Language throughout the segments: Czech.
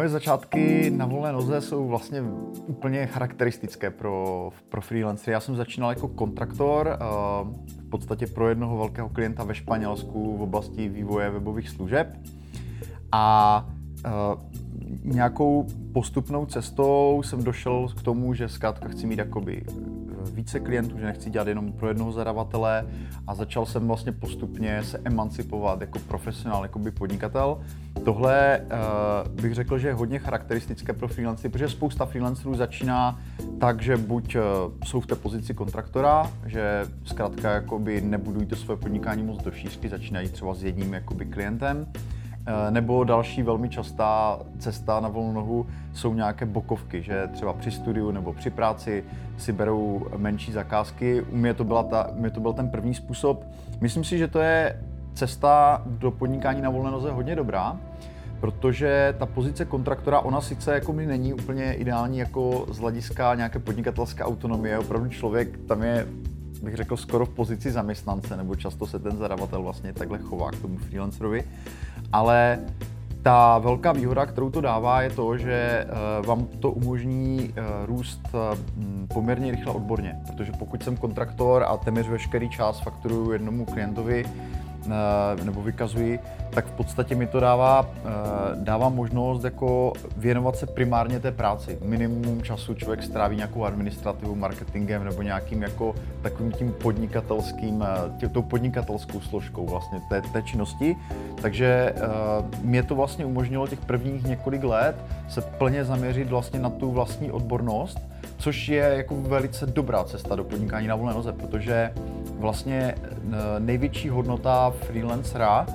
Moje začátky na volné noze jsou vlastně úplně charakteristické pro, pro freelancery. Já jsem začínal jako kontraktor, eh, v podstatě pro jednoho velkého klienta ve Španělsku v oblasti vývoje webových služeb. A eh, nějakou postupnou cestou jsem došel k tomu, že zkrátka chci mít jakoby více klientů, že nechci dělat jenom pro jednoho zadavatele a začal jsem vlastně postupně se emancipovat jako profesionál, jako by podnikatel. Tohle uh, bych řekl, že je hodně charakteristické pro freelancery, protože spousta freelancerů začíná tak, že buď uh, jsou v té pozici kontraktora, že zkrátka jakoby nebudují to svoje podnikání moc do šířky, začínají třeba s jedním jakoby klientem, nebo další velmi častá cesta na volnou nohu jsou nějaké bokovky, že třeba při studiu nebo při práci si berou menší zakázky. U mě to, byla ta, mě to byl ten první způsob. Myslím si, že to je cesta do podnikání na volné noze hodně dobrá, protože ta pozice kontraktora, ona sice jako mi není úplně ideální jako z hlediska nějaké podnikatelské autonomie, opravdu člověk tam je bych řekl, skoro v pozici zaměstnance, nebo často se ten zadavatel vlastně takhle chová k tomu freelancerovi. Ale ta velká výhoda, kterou to dává, je to, že eh, vám to umožní eh, růst eh, poměrně rychle odborně. Protože pokud jsem kontraktor a téměř veškerý čas fakturuju jednomu klientovi, nebo vykazuji, tak v podstatě mi to dává, eh, dává možnost jako věnovat se primárně té práci. Minimum času člověk stráví nějakou administrativou, marketingem nebo nějakým jako takovým tím podnikatelským, eh, tě, tou podnikatelskou složkou vlastně té, té činnosti. Takže mě to vlastně umožnilo těch prvních několik let se plně zaměřit vlastně na tu vlastní odbornost, což je jako velice dobrá cesta do podnikání na volné noze, protože vlastně eh, největší hodnota freelancera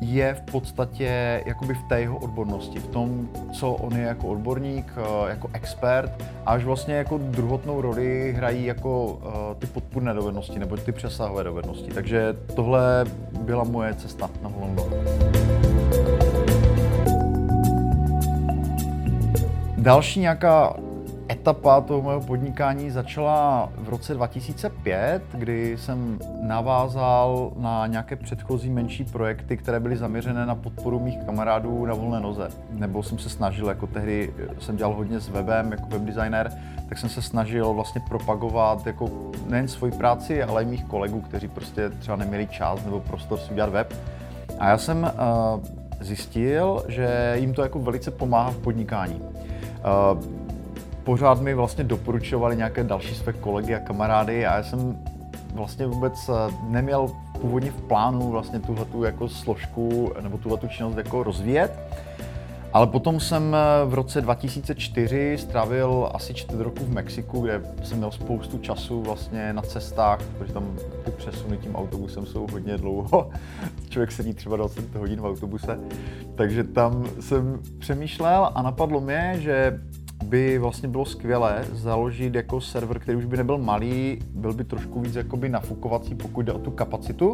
je v podstatě jakoby v té jeho odbornosti, v tom, co on je jako odborník, eh, jako expert, a až vlastně jako druhotnou roli hrají jako eh, ty podpůrné dovednosti nebo ty přesahové dovednosti. Takže tohle byla moje cesta na volnou Další nějaká etapa toho mého podnikání začala v roce 2005, kdy jsem navázal na nějaké předchozí menší projekty, které byly zaměřené na podporu mých kamarádů na volné noze. Nebo jsem se snažil, jako tehdy jsem dělal hodně s webem, jako webdesigner, tak jsem se snažil vlastně propagovat jako nejen svoji práci, ale i mých kolegů, kteří prostě třeba neměli čas nebo prostor si udělat web. A já jsem uh, zjistil, že jim to jako velice pomáhá v podnikání. Uh, pořád mi vlastně doporučovali nějaké další své kolegy a kamarády a já jsem vlastně vůbec eh, neměl původně v plánu vlastně tuhletu jako složku nebo tuhletu činnost jako rozvíjet. Ale potom jsem eh, v roce 2004 strávil asi čtyři roku v Mexiku, kde jsem měl spoustu času vlastně na cestách, protože tam ty přesuny tím autobusem jsou hodně dlouho. Člověk sedí třeba 20 hodin v autobuse. Takže tam jsem přemýšlel a napadlo mě, že by vlastně bylo skvělé založit jako server, který už by nebyl malý, byl by trošku víc jakoby nafukovací, pokud jde o tu kapacitu.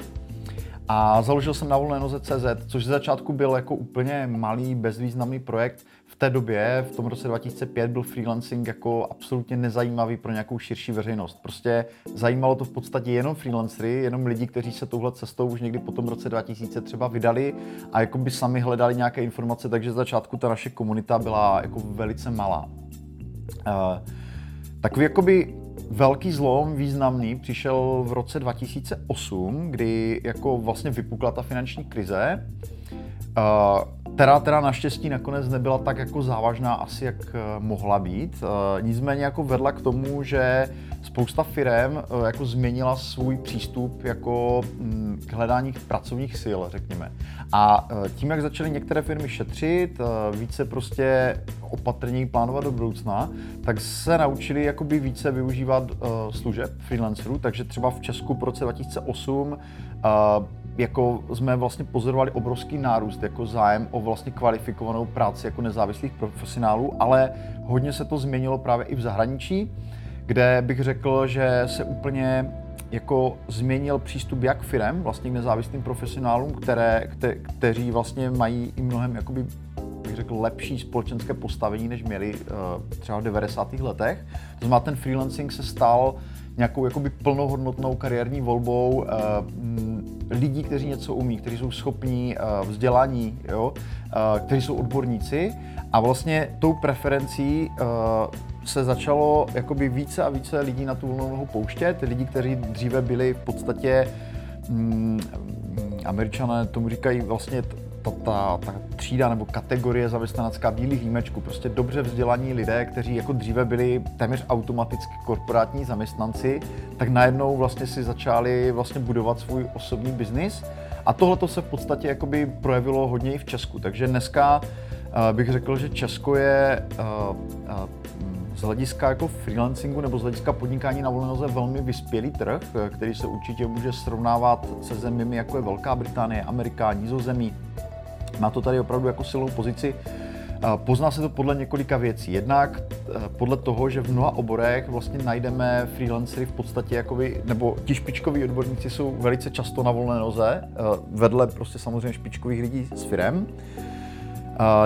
A založil jsem na volné noze CZ, což z začátku byl jako úplně malý, bezvýznamný projekt. V té době, v tom roce 2005, byl freelancing jako absolutně nezajímavý pro nějakou širší veřejnost. Prostě zajímalo to v podstatě jenom freelancery, jenom lidi, kteří se touhle cestou už někdy po tom roce 2000 třeba vydali a jako by sami hledali nějaké informace, takže z začátku ta naše komunita byla jako velice malá. Uh, takový jakoby velký zlom významný přišel v roce 2008, kdy jako vlastně vypukla ta finanční krize. Uh, která teda naštěstí nakonec nebyla tak jako závažná asi, jak uh, mohla být. Uh, nicméně jako vedla k tomu, že spousta firm jako změnila svůj přístup jako mm, k hledání pracovních sil, řekněme. A tím, jak začaly některé firmy šetřit, více prostě opatrněji plánovat do budoucna, tak se naučili jakoby více využívat služeb freelancerů, takže třeba v Česku v roce 2008 uh, jako jsme vlastně pozorovali obrovský nárůst, jako zájem o vlastně kvalifikovanou práci jako nezávislých profesionálů, ale hodně se to změnilo právě i v zahraničí, kde bych řekl, že se úplně jako změnil přístup jak firem vlastně k nezávislým profesionálům, které, kte, kteří vlastně mají i mnohem jakoby bych řekl, lepší společenské postavení, než měli uh, třeba v 90. letech. To znamená, ten freelancing se stal nějakou jakoby plnohodnotnou kariérní volbou. Uh, lidí, kteří něco umí, kteří jsou schopní, uh, vzdělaní, jo, uh, kteří jsou odborníci. A vlastně tou preferencí uh, se začalo jakoby více a více lidí na tu volnou nohu pouštět, lidi, kteří dříve byli v podstatě mm, američané tomu říkají vlastně ta, ta, ta třída nebo kategorie zaměstnanecká bílých límečků, prostě dobře vzdělaní lidé, kteří jako dříve byli téměř automaticky korporátní zaměstnanci, tak najednou vlastně si začali vlastně budovat svůj osobní biznis. A tohle to se v podstatě jakoby projevilo hodně i v Česku, takže dneska uh, bych řekl, že Česko je uh, uh, z hlediska jako freelancingu nebo z hlediska podnikání na volné velmi vyspělý trh, který se určitě může srovnávat se zeměmi jako je Velká Británie, Amerika, Nizozemí. Má to tady opravdu jako silnou pozici. Pozná se to podle několika věcí. Jednak podle toho, že v mnoha oborech vlastně najdeme freelancery v podstatě jakoby, nebo ti špičkoví odborníci jsou velice často na volné noze, vedle prostě samozřejmě špičkových lidí s firem.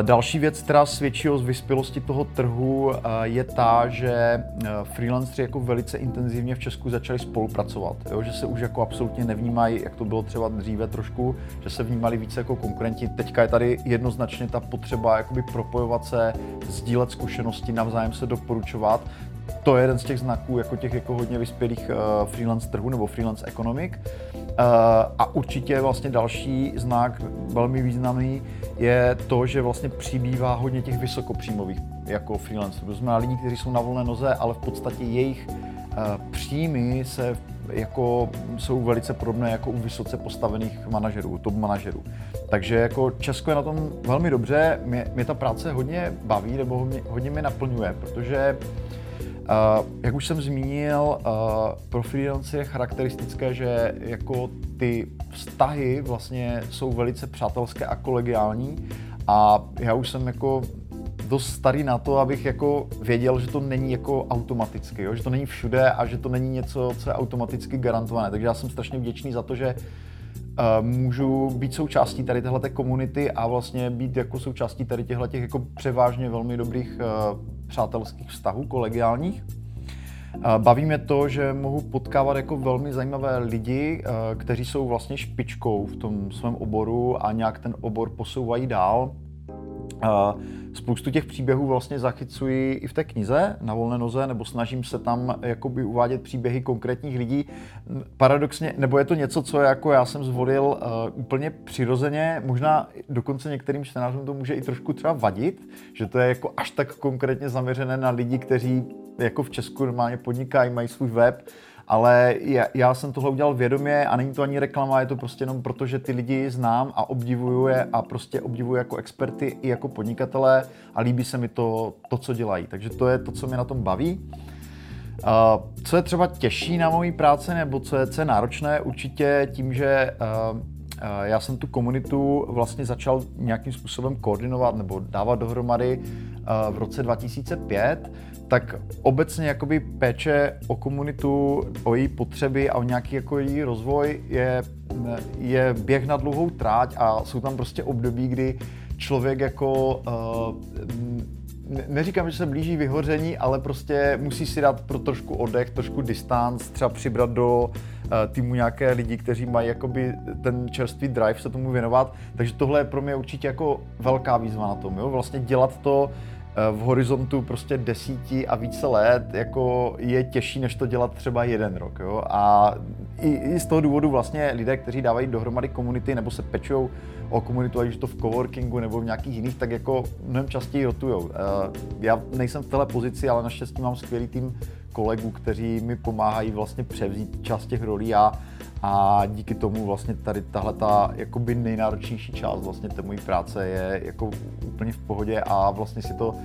Další věc, která svědčí o vyspělosti toho trhu, je ta, že freelanceri jako velice intenzivně v Česku začali spolupracovat. Jo? Že se už jako absolutně nevnímají, jak to bylo třeba dříve trošku, že se vnímali více jako konkurenti. Teďka je tady jednoznačně ta potřeba jakoby propojovat se, sdílet zkušenosti, navzájem se doporučovat. To je jeden z těch znaků jako těch jako hodně vyspělých uh, freelance trhů nebo freelance economic. Uh, a určitě vlastně další znak velmi významný je to, že vlastně přibývá hodně těch vysokopříjmových jako freelancerů. To znamená lidí, kteří jsou na volné noze, ale v podstatě jejich uh, příjmy se jako jsou velice podobné jako u vysoce postavených manažerů, top manažerů. Takže jako Česko je na tom velmi dobře, mě, mě ta práce hodně baví nebo hodně, hodně mě naplňuje, protože Uh, jak už jsem zmínil, uh, pro freelance je charakteristické, že jako ty vztahy vlastně jsou velice přátelské a kolegiální a já už jsem jako dost starý na to, abych jako věděl, že to není jako automaticky, jo? že to není všude a že to není něco, co je automaticky garantované. Takže já jsem strašně vděčný za to, že uh, můžu být součástí tady téhle komunity a vlastně být jako součástí tady těchto těch jako převážně velmi dobrých uh, přátelských vztahů, kolegiálních. Baví mě to, že mohu potkávat jako velmi zajímavé lidi, kteří jsou vlastně špičkou v tom svém oboru a nějak ten obor posouvají dál. Spoustu těch příběhů vlastně zachycuji i v té knize na volné noze, nebo snažím se tam jakoby uvádět příběhy konkrétních lidí. Paradoxně, nebo je to něco, co jako já jsem zvolil uh, úplně přirozeně, možná dokonce některým čtenářům to může i trošku třeba vadit, že to je jako až tak konkrétně zaměřené na lidi, kteří jako v Česku normálně podnikají, mají svůj web, ale já, já jsem tohle udělal vědomě a není to ani reklama, je to prostě jenom proto, že ty lidi znám a obdivuju je a prostě obdivuju jako experty i jako podnikatele a líbí se mi to, to co dělají. Takže to je to, co mě na tom baví. Uh, co je třeba těžší na mojí práci, nebo co je, co je náročné, určitě tím, že uh, já jsem tu komunitu vlastně začal nějakým způsobem koordinovat nebo dávat dohromady v roce 2005, tak obecně jakoby péče o komunitu, o její potřeby a o nějaký jako její rozvoj je, je běh na dlouhou tráť a jsou tam prostě období, kdy člověk jako uh, neříkám, že se blíží vyhoření, ale prostě musí si dát pro trošku oddech, trošku distanc, třeba přibrat do uh, týmu nějaké lidi, kteří mají jakoby ten čerstvý drive se tomu věnovat. Takže tohle je pro mě určitě jako velká výzva na tom, jo? vlastně dělat to Eh, v horizontu prostě desíti a více let jako je těžší, než to dělat třeba jeden rok. Jo? A i, i z toho důvodu vlastně lidé, kteří dávají dohromady komunity nebo se pečou o komunitu, ať už to v coworkingu nebo v nějakých jiných, tak jako mnohem častěji rotujou. Eh, já nejsem v téhle pozici, ale naštěstí mám skvělý tým kolegů, kteří mi pomáhají vlastně převzít část těch rolí a, a díky tomu vlastně tady tahle ta jakoby nejnáročnější část vlastně té mojí práce je jako úplně v pohodě a vlastně si to uh,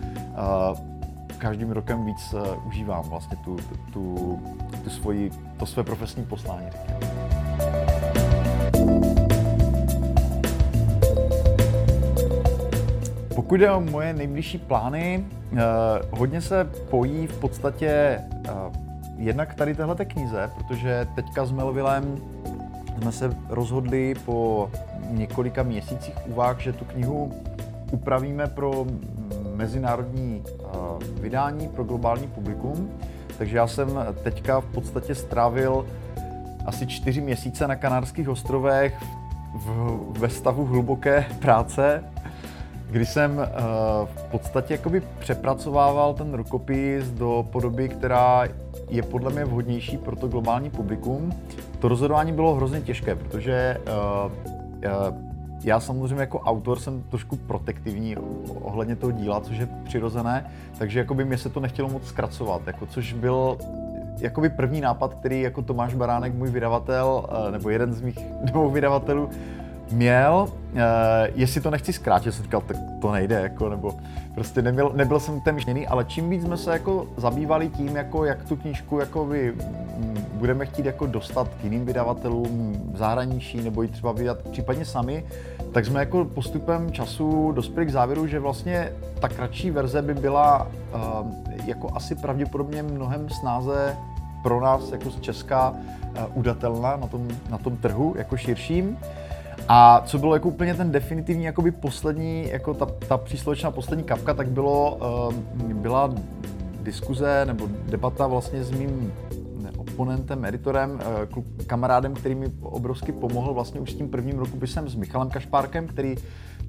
každým rokem víc uh, užívám vlastně tu, tu, tu svoji, to své profesní poslání. Pokud jde o moje nejbližší plány, hodně se pojí v podstatě uh, jednak tady téhle knize, protože teďka s Melvillem jsme se rozhodli po několika měsících úvah, že tu knihu upravíme pro mezinárodní vydání, pro globální publikum. Takže já jsem teďka v podstatě strávil asi čtyři měsíce na Kanárských ostrovech v, ve stavu hluboké práce, kdy jsem uh, v podstatě jakoby přepracovával ten rukopis do podoby, která je podle mě vhodnější pro to globální publikum. To rozhodování bylo hrozně těžké, protože uh, uh, já samozřejmě jako autor jsem trošku protektivní ohledně toho díla, což je přirozené, takže jakoby mě se to nechtělo moc zkracovat, jako, což byl jakoby první nápad, který jako Tomáš Baránek, můj vydavatel, nebo jeden z mých dvou vydavatelů, měl, uh, jestli to nechci zkrátit, jsem říkal, tak to nejde, jako, nebo prostě nebyl, nebyl jsem ten myšlený, ale čím víc jsme se jako zabývali tím, jako jak tu knížku jako vy, m, budeme chtít jako dostat k jiným vydavatelům v zahraničí, nebo ji třeba vydat případně sami, tak jsme jako postupem času dospěli k závěru, že vlastně ta kratší verze by byla uh, jako asi pravděpodobně mnohem snáze pro nás jako z Česka uh, udatelná na tom, na tom trhu, jako širším. A co bylo jako úplně ten definitivní, jakoby poslední, jako ta, ta příslovečná poslední kapka, tak bylo, uh, byla diskuze nebo debata vlastně s mým oponentem, editorem, uh, kamarádem, který mi obrovsky pomohl vlastně už s tím prvním rukopisem s Michalem Kašpárkem, který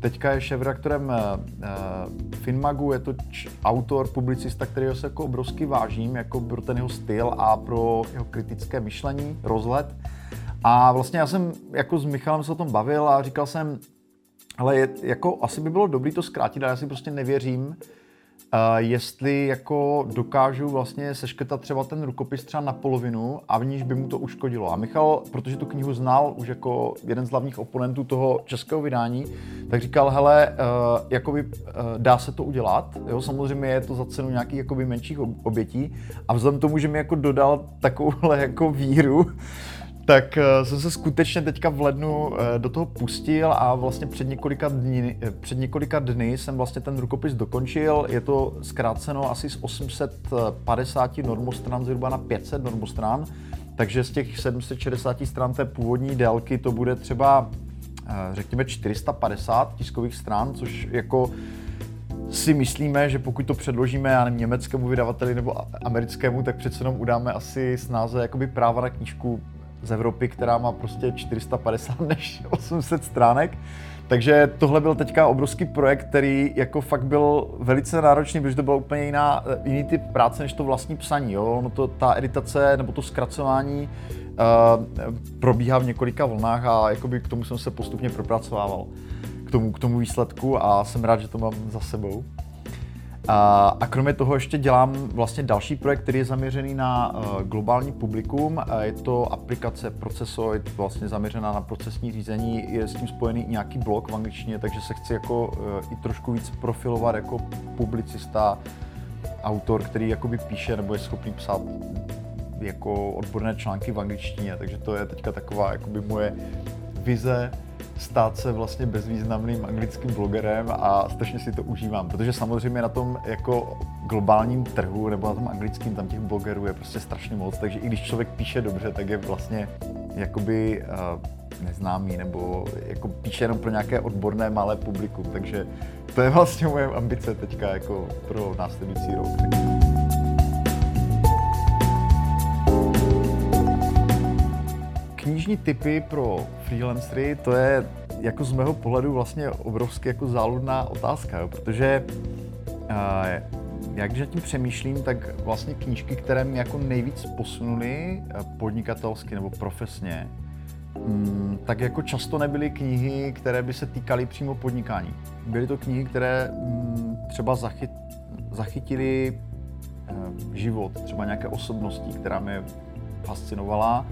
teďka je šéf-redaktorem uh, Finmagu, je to č- autor, publicista, kterého se jako obrovsky vážím, jako pro ten jeho styl a pro jeho kritické myšlení, rozhled. A vlastně já jsem jako s Michalem se o tom bavil a říkal jsem, ale je, jako asi by bylo dobré to zkrátit, ale já si prostě nevěřím, uh, jestli jako dokážu vlastně seškrtat třeba ten rukopis třeba na polovinu a v níž by mu to uškodilo. A Michal, protože tu knihu znal už jako jeden z hlavních oponentů toho českého vydání, tak říkal, hele, uh, jakoby uh, dá se to udělat, jo, samozřejmě je to za cenu nějakých jakoby menších obětí a vzhledem tomu, že mi jako dodal takovouhle jako víru, tak uh, jsem se skutečně teďka v lednu uh, do toho pustil a vlastně před několika, dní, uh, před několika dny jsem vlastně ten rukopis dokončil. Je to zkráceno asi z 850 normostran zhruba na 500 normostran, takže z těch 760 stran té původní délky to bude třeba řekněme 450 tiskových stran, což jako si myslíme, že pokud to předložíme já nevím, německému vydavateli nebo americkému, tak přece jenom udáme asi snáze jakoby práva na knížku z Evropy, která má prostě 450 než 800 stránek. Takže tohle byl teďka obrovský projekt, který jako fakt byl velice náročný, protože to byla úplně jiná, jiný typ práce než to vlastní psaní. Jo? Ono to, ta editace nebo to zkracování uh, probíhá v několika vlnách a jakoby k tomu jsem se postupně propracovával k tomu, k tomu výsledku a jsem rád, že to mám za sebou. A, kromě toho ještě dělám vlastně další projekt, který je zaměřený na uh, globální publikum. A je to aplikace Procesoid, vlastně zaměřená na procesní řízení. Je s tím spojený i nějaký blog v angličtině, takže se chci jako uh, i trošku víc profilovat jako publicista, autor, který jakoby píše nebo je schopný psát jako odborné články v angličtině, takže to je teďka taková jakoby moje vize stát se vlastně bezvýznamným anglickým blogerem a strašně si to užívám, protože samozřejmě na tom jako globálním trhu nebo na tom anglickým tam těch blogerů je prostě strašně moc, takže i když člověk píše dobře, tak je vlastně jakoby uh, neznámý nebo jako píše jenom pro nějaké odborné malé publikum, takže to je vlastně moje ambice teďka jako pro následující rok. Knižní typy pro freelancery, to je jako z mého pohledu vlastně obrovsky jako záludná otázka, jo, protože jak tím přemýšlím, tak vlastně knížky, které mě jako nejvíc posunuly eh, podnikatelsky nebo profesně, mm, tak jako často nebyly knihy, které by se týkaly přímo podnikání. Byly to knihy, které mm, třeba zachyt, zachytily uh, život, třeba nějaké osobnosti, která mě fascinovala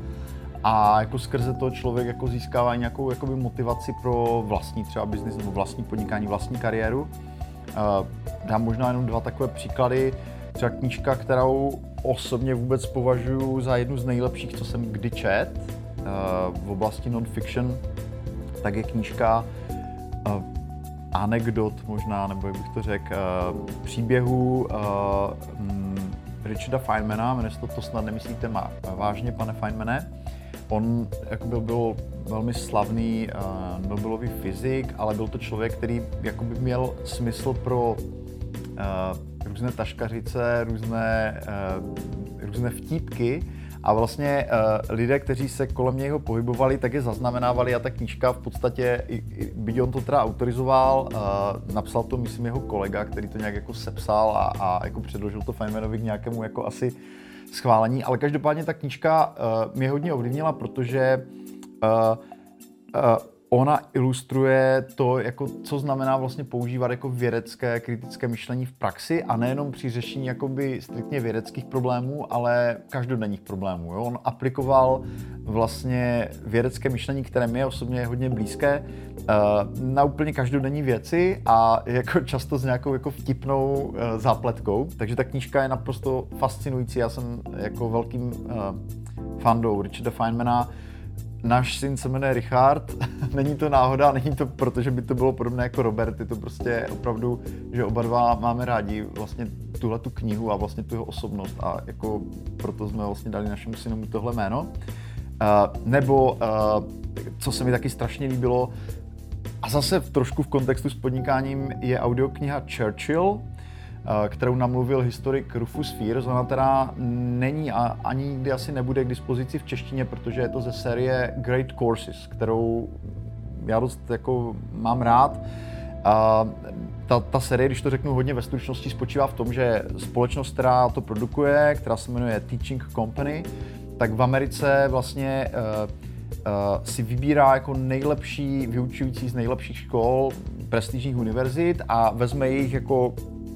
a jako skrze to člověk jako získává nějakou jakoby motivaci pro vlastní třeba biznis nebo vlastní podnikání, vlastní kariéru. Dám možná jenom dva takové příklady. Třeba knížka, kterou osobně vůbec považuji za jednu z nejlepších, co jsem kdy čet v oblasti non-fiction, tak je knížka anekdot možná, nebo jak bych to řekl, příběhů mm, Richarda Feynmana, jmenuje se to, to snad nemyslíte má vážně, pane Feynmane. On jako byl, byl velmi slavný uh, Nobelový fyzik, ale byl to člověk, který jakoby měl smysl pro uh, různé taškařice, různé, uh, různé vtípky. A vlastně uh, lidé, kteří se kolem něho pohybovali, tak je zaznamenávali a ta knížka v podstatě, byť on to teda autorizoval, uh, napsal to, myslím, jeho kolega, který to nějak jako sepsal a, a jako předložil to Feynmanovi k nějakému jako asi schválení, ale každopádně ta knížka uh, mě hodně ovlivnila, protože uh, uh, ona ilustruje to, jako, co znamená vlastně používat jako vědecké kritické myšlení v praxi a nejenom při řešení jakoby striktně vědeckých problémů, ale každodenních problémů. Jo? On aplikoval vlastně vědecké myšlení, které mi je osobně hodně blízké, eh, na úplně každodenní věci a jako často s nějakou jako vtipnou eh, zápletkou. Takže ta knížka je naprosto fascinující. Já jsem jako velkým eh, fandou Richarda Feynmana náš syn se jmenuje Richard, není to náhoda, není to proto, že by to bylo podobné jako Robert, je to prostě opravdu, že oba dva máme rádi vlastně tuhle tu knihu a vlastně tu jeho osobnost a jako proto jsme vlastně dali našemu synu tohle jméno. Uh, nebo, uh, co se mi taky strašně líbilo, a zase v trošku v kontextu s podnikáním je audiokniha Churchill, Eh, kterou namluvil historik Rufus Fears. Ona teda není a ani nikdy asi nebude k dispozici v češtině, protože je to ze série Great Courses, kterou já dost jako mám rád. A ta, ta série, když to řeknu hodně ve stručnosti, spočívá v tom, že společnost, která to produkuje, která se jmenuje Teaching Company, tak v Americe vlastně uh, uh, si vybírá jako nejlepší vyučující z nejlepších škol, prestižních univerzit a vezme jejich jako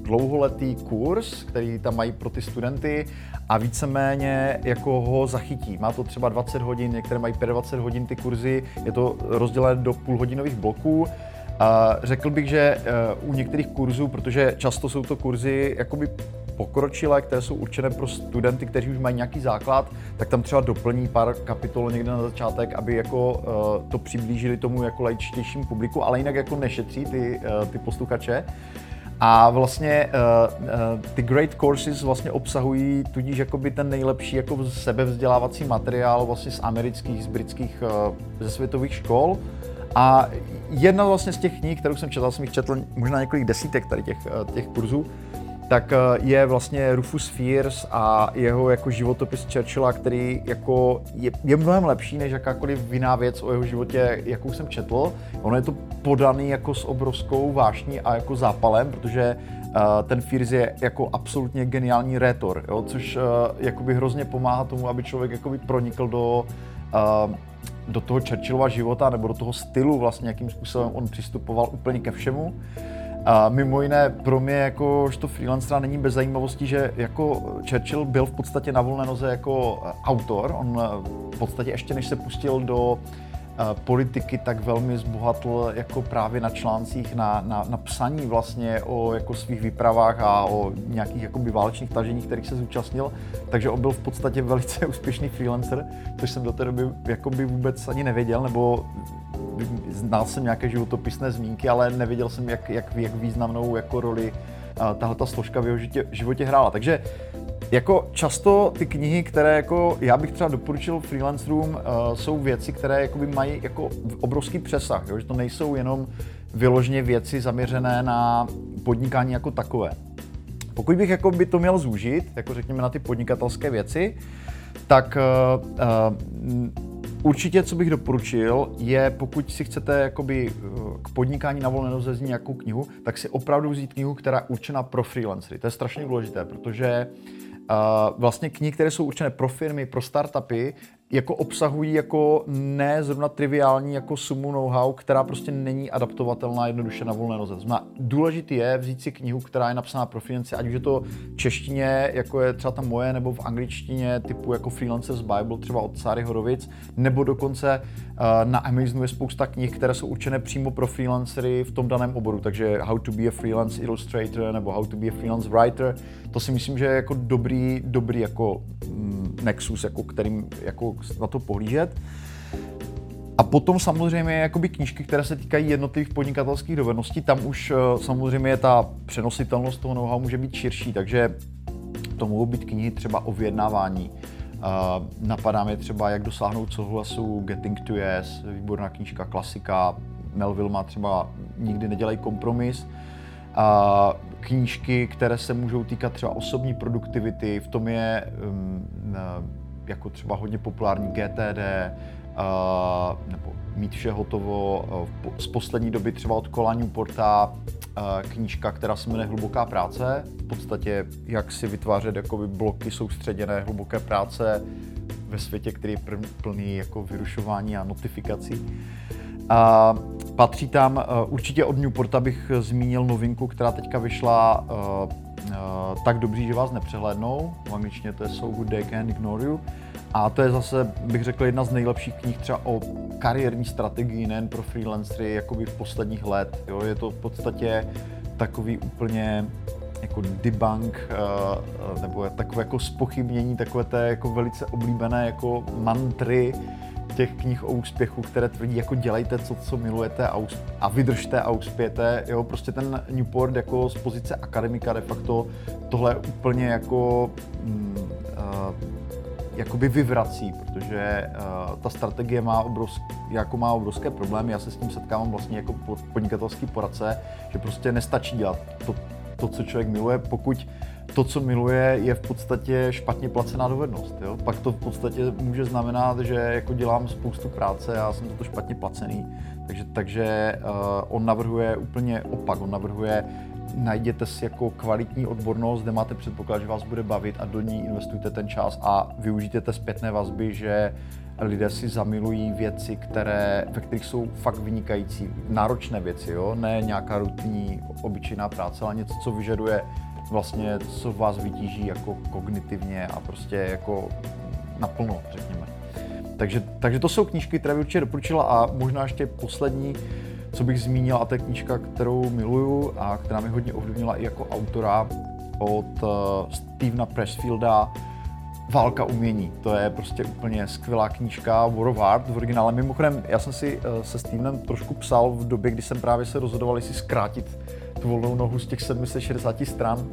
dlouholetý kurz, který tam mají pro ty studenty a víceméně jako ho zachytí. Má to třeba 20 hodin, některé mají 25 hodin ty kurzy, je to rozdělené do půlhodinových bloků. A řekl bych, že eh, u některých kurzů, protože často jsou to kurzy jakoby pokročilé, které jsou určené pro studenty, kteří už mají nějaký základ, tak tam třeba doplní pár kapitol někde na začátek, aby jako uh, to přiblížili tomu jako laičtějšímu publiku, ale jinak jako nešetří ty, uh, ty posluchače. A vlastně uh, uh, ty Great Courses vlastně obsahují tudíž jakoby ten nejlepší jako sebevzdělávací materiál vlastně z amerických, z britských, uh, ze světových škol. A jedna vlastně z těch knih, kterou jsem četl, jsem jich četl možná několik desítek tady těch, těch kurzů, tak eh, je vlastně Rufus Fears a jeho jako životopis Churchilla, který jako je, je mnohem lepší než jakákoliv jiná věc o jeho životě, jakou jsem četl. Ono je to podaný jako s obrovskou vášní a jako zápalem, protože uh, ten Fears je jako absolutně geniální rétor, jo? což uh, jakoby hrozně pomáhá tomu, aby člověk jakoby pronikl do uh, do toho Churchillova života nebo do toho stylu vlastně, jakým způsobem on přistupoval úplně ke všemu. A mimo jiné pro mě jako to freelancera není bez zajímavosti, že jako Churchill byl v podstatě na volné noze jako autor. On v podstatě ještě než se pustil do politiky, tak velmi zbohatl jako právě na článcích, na, na, na psaní vlastně o jako svých výpravách a o nějakých jakoby válečných taženích, kterých se zúčastnil. Takže on byl v podstatě velice úspěšný freelancer, což jsem do té doby jakoby vůbec ani nevěděl, nebo znal jsem nějaké životopisné zmínky, ale nevěděl jsem, jak, jak, jak významnou jako roli tahle ta složka v jeho životě, životě hrála. Takže jako často ty knihy, které jako já bych třeba doporučil freelancerům, uh, jsou věci, které mají jako obrovský přesah, jo? že to nejsou jenom vyloženě věci zaměřené na podnikání jako takové. Pokud bych jako by to měl zúžit, jako řekněme na ty podnikatelské věci, tak uh, uh, Určitě, co bych doporučil, je pokud si chcete jakoby k podnikání na volné noze nějakou knihu, tak si opravdu vzít knihu, která je určena pro freelancery. To je strašně důležité, protože uh, vlastně knihy, které jsou určené pro firmy, pro startupy, jako obsahují jako ne zrovna triviální jako sumu know-how, která prostě není adaptovatelná jednoduše na volné noze. Znamená, důležitý je vzít si knihu, která je napsaná pro freelance, ať už je to češtině, jako je třeba ta moje, nebo v angličtině typu jako Freelancers Bible, třeba od Sary Horovic, nebo dokonce uh, na Amazonu je spousta knih, které jsou určené přímo pro freelancery v tom daném oboru, takže How to be a freelance illustrator nebo How to be a freelance writer. To si myslím, že je jako dobrý, dobrý jako mm, nexus, jako kterým jako na to pohlížet. A potom samozřejmě jakoby knížky, které se týkají jednotlivých podnikatelských dovedností, tam už eh, samozřejmě ta přenositelnost toho know-how může být širší, takže to mohou být knihy třeba o vyjednávání. Uh, napadá mě třeba, jak dosáhnout souhlasu Getting to Yes, výborná knížka, klasika. Melville má třeba Nikdy nedělej kompromis. Uh, knížky, které se můžou týkat třeba osobní produktivity, v tom je um, jako třeba hodně populární GTD, uh, nebo mít vše hotovo. Uh, z poslední doby třeba od Kola Newporta uh, knížka, která se jmenuje Hluboká práce. V podstatě, jak si vytvářet jakoby bloky soustředěné hluboké práce ve světě, který je plný jako vyrušování a notifikací. A patří tam, uh, určitě od Newporta bych zmínil novinku, která teďka vyšla uh, uh, tak dobří, že vás nepřehlednou. V angličtině to je So Good They Can Ignore You. A to je zase, bych řekl, jedna z nejlepších knih třeba o kariérní strategii, nejen pro freelancery, jakoby v posledních let. Jo? Je to v podstatě takový úplně jako debunk, uh, nebo takové jako spochybnění takové té jako velice oblíbené jako mantry těch knih o úspěchu, které tvrdí jako dělejte to, co milujete a, usp- a vydržte a uspějete. Jo, prostě ten Newport jako z pozice akademika de facto tohle úplně jako mm, uh, jakoby vyvrací, protože uh, ta strategie má, obrovsk, jako má obrovské problémy. Já se s tím setkávám vlastně jako podnikatelský poradce, že prostě nestačí dělat to, to, co člověk miluje, pokud to, co miluje, je v podstatě špatně placená dovednost. Jo? Pak to v podstatě může znamenat, že jako dělám spoustu práce a jsem za to špatně placený. Takže, takže uh, on navrhuje úplně opak. On navrhuje, najděte si jako kvalitní odbornost, kde máte předpoklad, že vás bude bavit a do ní investujte ten čas a využijte té zpětné vazby, že lidé si zamilují věci, které, ve kterých jsou fakt vynikající, náročné věci, jo? ne nějaká rutinní, obyčejná práce, ale něco, co vyžaduje vlastně, co vás vytíží jako kognitivně a prostě jako naplno, řekněme. Takže, takže to jsou knížky, které bych určitě doporučila a možná ještě poslední, co bych zmínil, a to je knížka, kterou miluju a která mi hodně ovlivnila i jako autora od uh, Stevena Pressfielda, Válka umění. To je prostě úplně skvělá knížka War of Art v originále. Mimochodem, já jsem si uh, se Stevenem trošku psal v době, kdy jsem právě se rozhodoval, jestli zkrátit tu volnou nohu z těch 760 stran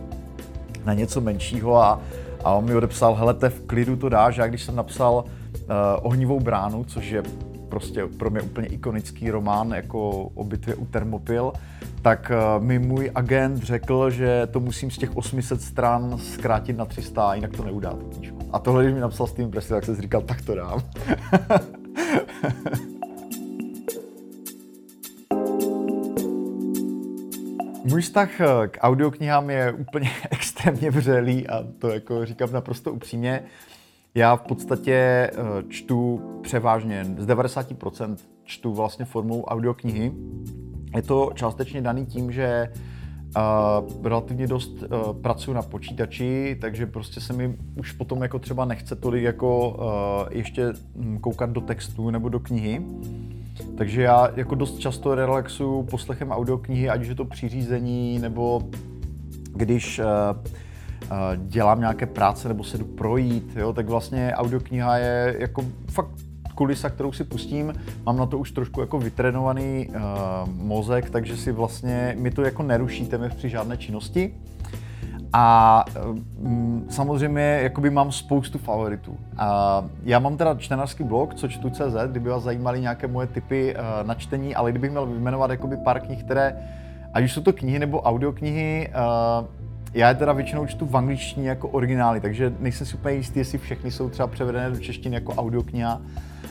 na něco menšího a, a on mi odepsal, hele, te v klidu to dáš. Já když jsem napsal uh, Ohnivou bránu, což je prostě pro mě úplně ikonický román jako o bitvě u Thermopyl, tak uh, mi můj agent řekl, že to musím z těch 800 stran zkrátit na 300, jinak to neudá tu knížku. A tohle, když mi napsal s tím Presley, tak jsem si říkal, tak to dám. Můj vztah eh, k audioknihám je úplně extrémně vřelý a to jako říkám naprosto upřímně. Já v podstatě eh, čtu převážně, z 90% čtu vlastně formou audioknihy. Je to částečně daný tím, že relativně dost uh, pracuji na počítači, takže prostě se mi už potom jako třeba nechce tolik jako uh, ještě hm, koukat do textu nebo do knihy. Takže já jako dost často relaxuju poslechem audioknihy, ať už je to při řízení, nebo když uh, dělám nějaké práce nebo se jdu projít, jo, tak vlastně audiokniha je jako fakt kulisa, kterou si pustím, mám na to už trošku jako vytrénovaný uh, mozek, takže si vlastně, mi to jako neruší téměř při žádné činnosti. A um, samozřejmě jakoby mám spoustu favoritů. A já mám teda čtenářský blog, co čtu CZ, kdyby vás zajímaly nějaké moje typy uh, na čtení, ale kdybych měl vyjmenovat jakoby pár knih, které, ať už jsou to knihy nebo audioknihy, uh, já je teda většinou čtu v angličtině jako originály, takže nejsem si úplně jistý, jestli všechny jsou třeba převedené do češtiny jako audiokniha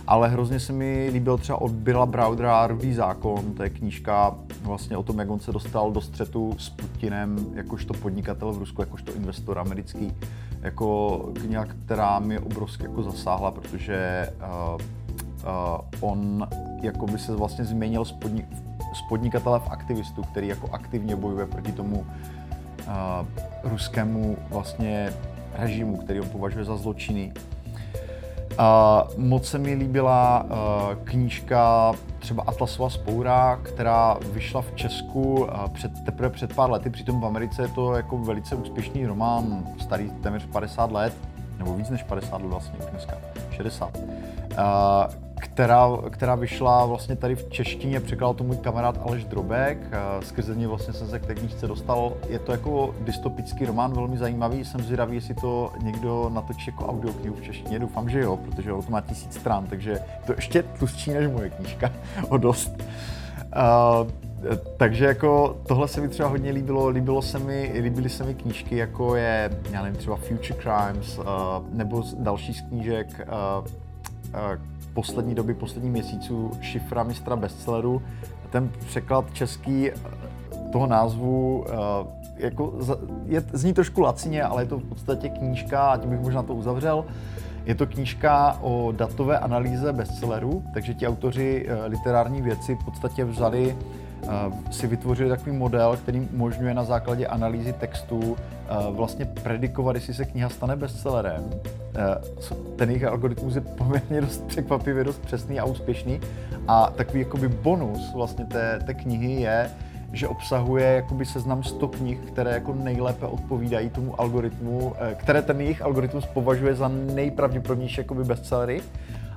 ale hrozně se mi líbil třeba od Billa Browdera Rudý zákon, to je knížka vlastně o tom, jak on se dostal do střetu s Putinem jakožto podnikatel v Rusku, jakožto investor americký, jako kniha, která mi obrovsky jako zasáhla, protože uh, uh, on jako by se vlastně změnil z, podnik- z podnikatele v aktivistu, který jako aktivně bojuje proti tomu uh, ruskému vlastně režimu, který on považuje za zločiny Uh, moc se mi líbila uh, knížka třeba Atlasova spoura, která vyšla v Česku uh, před, teprve před pár lety, přitom v Americe je to jako velice úspěšný román, starý téměř 50 let, nebo víc než 50 let vlastně dneska, 60. Uh, která, která vyšla vlastně tady v češtině, překládal to můj kamarád Aleš Drobek, skrze mě vlastně jsem se k té knížce dostal. Je to jako dystopický román, velmi zajímavý, jsem zvědavý, jestli to někdo natočí jako audioknihu v češtině, doufám, že jo, protože to má tisíc stran, takže to ještě tlustší než moje knížka, o dost. Uh, takže jako tohle se mi třeba hodně líbilo, líbilo se mi, líbily se mi knížky, jako je, já nevím, třeba Future Crimes, uh, nebo další z knížek uh, uh, poslední doby, poslední měsíců Šifra mistra bestselleru. Ten překlad český toho názvu uh, jako je, zní trošku lacině, ale je to v podstatě knížka, a tím bych možná to uzavřel, je to knížka o datové analýze bestsellerů, takže ti autoři uh, literární věci v podstatě vzali si vytvořili takový model, který umožňuje na základě analýzy textu vlastně predikovat, jestli se kniha stane bestsellerem. Ten jejich algoritmus je poměrně dost překvapivě dost přesný a úspěšný. A takový jakoby bonus vlastně té, té knihy je, že obsahuje jakoby seznam 100 knih, které jako nejlépe odpovídají tomu algoritmu, které ten jejich algoritmus považuje za nejpravděpodobnější jakoby bestsellery.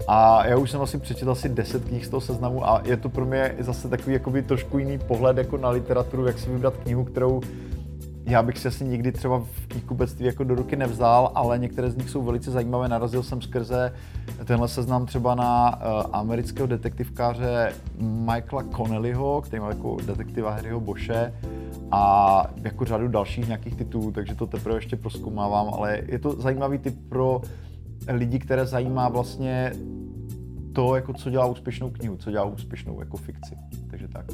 A já už jsem asi přečetl asi 10 knih z toho seznamu a je to pro mě zase takový jakoby trošku jiný pohled jako na literaturu, jak si vybrat knihu, kterou já bych si asi nikdy třeba v knihkupectví jako do ruky nevzal, ale některé z nich jsou velice zajímavé. Narazil jsem skrze tenhle seznam třeba na uh, amerického detektivkáře Michaela Connellyho, který má jako detektiva Harryho Bosche a jako řadu dalších nějakých titulů, takže to teprve ještě proskoumávám, ale je to zajímavý typ pro lidi, které zajímá vlastně to, jako co dělá úspěšnou knihu, co dělá úspěšnou jako fikci. Takže tak.